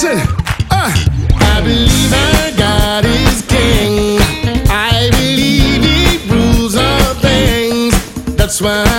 Listen, uh, I believe our God is king. I believe he rules all things. That's why.